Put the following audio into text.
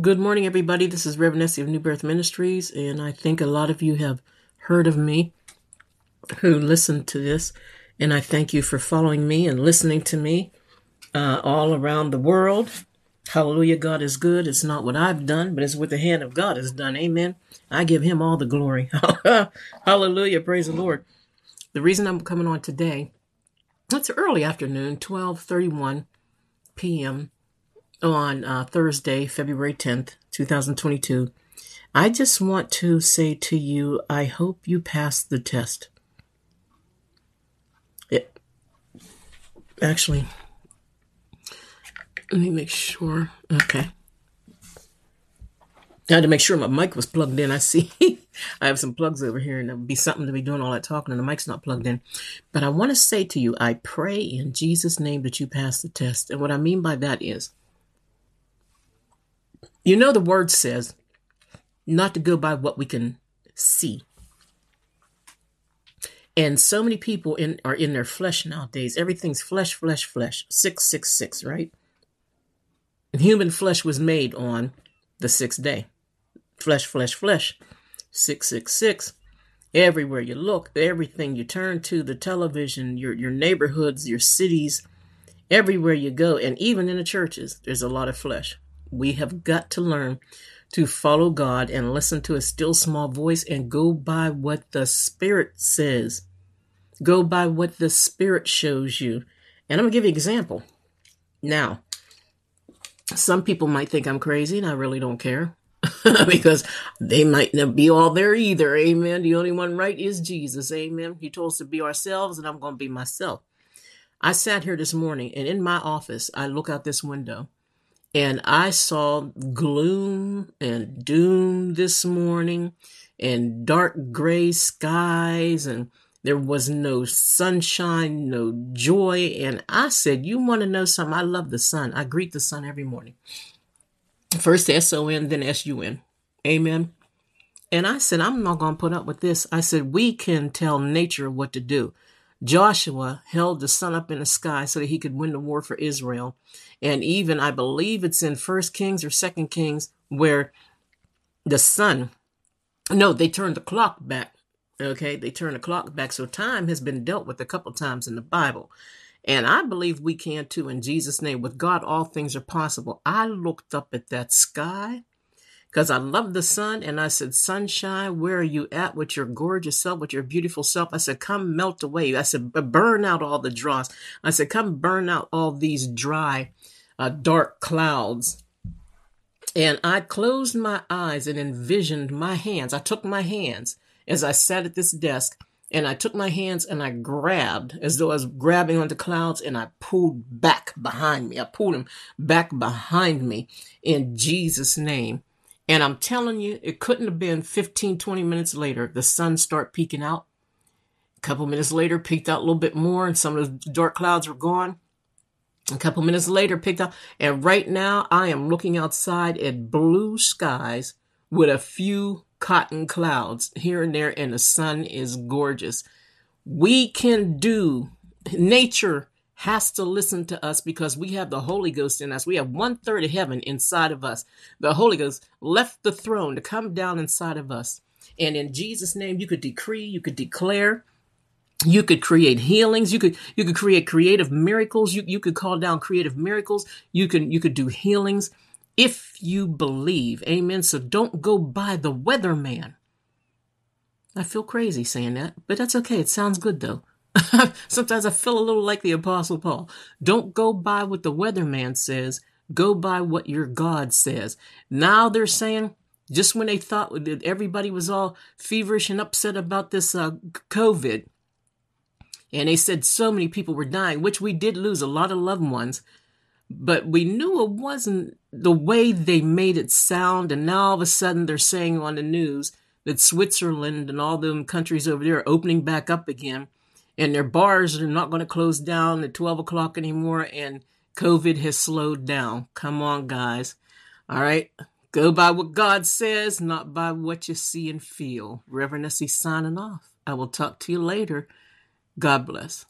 Good morning, everybody. This is Reverend Essie of New Birth Ministries, and I think a lot of you have heard of me who listened to this, and I thank you for following me and listening to me uh, all around the world. Hallelujah. God is good. It's not what I've done, but it's what the hand of God has done. Amen. I give him all the glory. Hallelujah. Praise the Lord. The reason I'm coming on today, it's early afternoon, 1231 p.m on uh, Thursday, February 10th, 2022. I just want to say to you, I hope you pass the test. It, actually, let me make sure. Okay. I had to make sure my mic was plugged in. I see I have some plugs over here, and it would be something to be doing all that talking, and the mic's not plugged in. But I want to say to you, I pray in Jesus' name that you pass the test. And what I mean by that is, you know, the word says not to go by what we can see. And so many people in are in their flesh nowadays. Everything's flesh, flesh, flesh. 666, right? And Human flesh was made on the sixth day. Flesh, flesh, flesh. 666. Everywhere you look, everything you turn to, the television, your your neighborhoods, your cities, everywhere you go, and even in the churches, there's a lot of flesh. We have got to learn to follow God and listen to a still small voice and go by what the Spirit says. Go by what the Spirit shows you. And I'm going to give you an example. Now, some people might think I'm crazy, and I really don't care because they might not be all there either. Amen. The only one right is Jesus. Amen. He told us to be ourselves, and I'm going to be myself. I sat here this morning, and in my office, I look out this window and I saw gloom and doom this morning and dark gray skies and there was no sunshine, no joy. And I said, You want to know something? I love the sun. I greet the sun every morning. First S O N, then S U N. Amen. And I said, I'm not going to put up with this. I said, We can tell nature what to do. Joshua held the sun up in the sky so that he could win the war for Israel. And even I believe it's in First Kings or Second Kings where the sun, no, they turned the clock back. Okay, they turned the clock back. So time has been dealt with a couple times in the Bible. And I believe we can too in Jesus' name. With God, all things are possible. I looked up at that sky because I love the sun. And I said, Sunshine, where are you at with your gorgeous self, with your beautiful self? I said, Come melt away. I said, Burn out all the dross. I said, Come burn out all these dry, uh, dark clouds. And I closed my eyes and envisioned my hands. I took my hands as I sat at this desk and I took my hands and I grabbed as though I was grabbing onto clouds and I pulled back behind me. I pulled them back behind me in Jesus' name. And I'm telling you, it couldn't have been 15, 20 minutes later. The sun start peeking out. A couple minutes later, peeked out a little bit more, and some of the dark clouds were gone. A couple minutes later, picked out. And right now, I am looking outside at blue skies with a few cotton clouds here and there, and the sun is gorgeous. We can do nature has to listen to us because we have the Holy Ghost in us. We have one third of heaven inside of us. The Holy Ghost left the throne to come down inside of us. And in Jesus' name, you could decree, you could declare, you could create healings, you could you could create creative miracles, you, you could call down creative miracles, you can you could do healings if you believe. Amen. So don't go by the weatherman. I feel crazy saying that, but that's okay. It sounds good though. Sometimes I feel a little like the Apostle Paul. Don't go by what the weatherman says, go by what your God says. Now they're saying, just when they thought that everybody was all feverish and upset about this uh, COVID, and they said so many people were dying, which we did lose a lot of loved ones, but we knew it wasn't the way they made it sound. And now all of a sudden they're saying on the news that Switzerland and all them countries over there are opening back up again and their bars are not going to close down at 12 o'clock anymore and covid has slowed down. Come on guys. All right? Go by what god says not by what you see and feel. Reverend essie signing off. I will talk to you later. God bless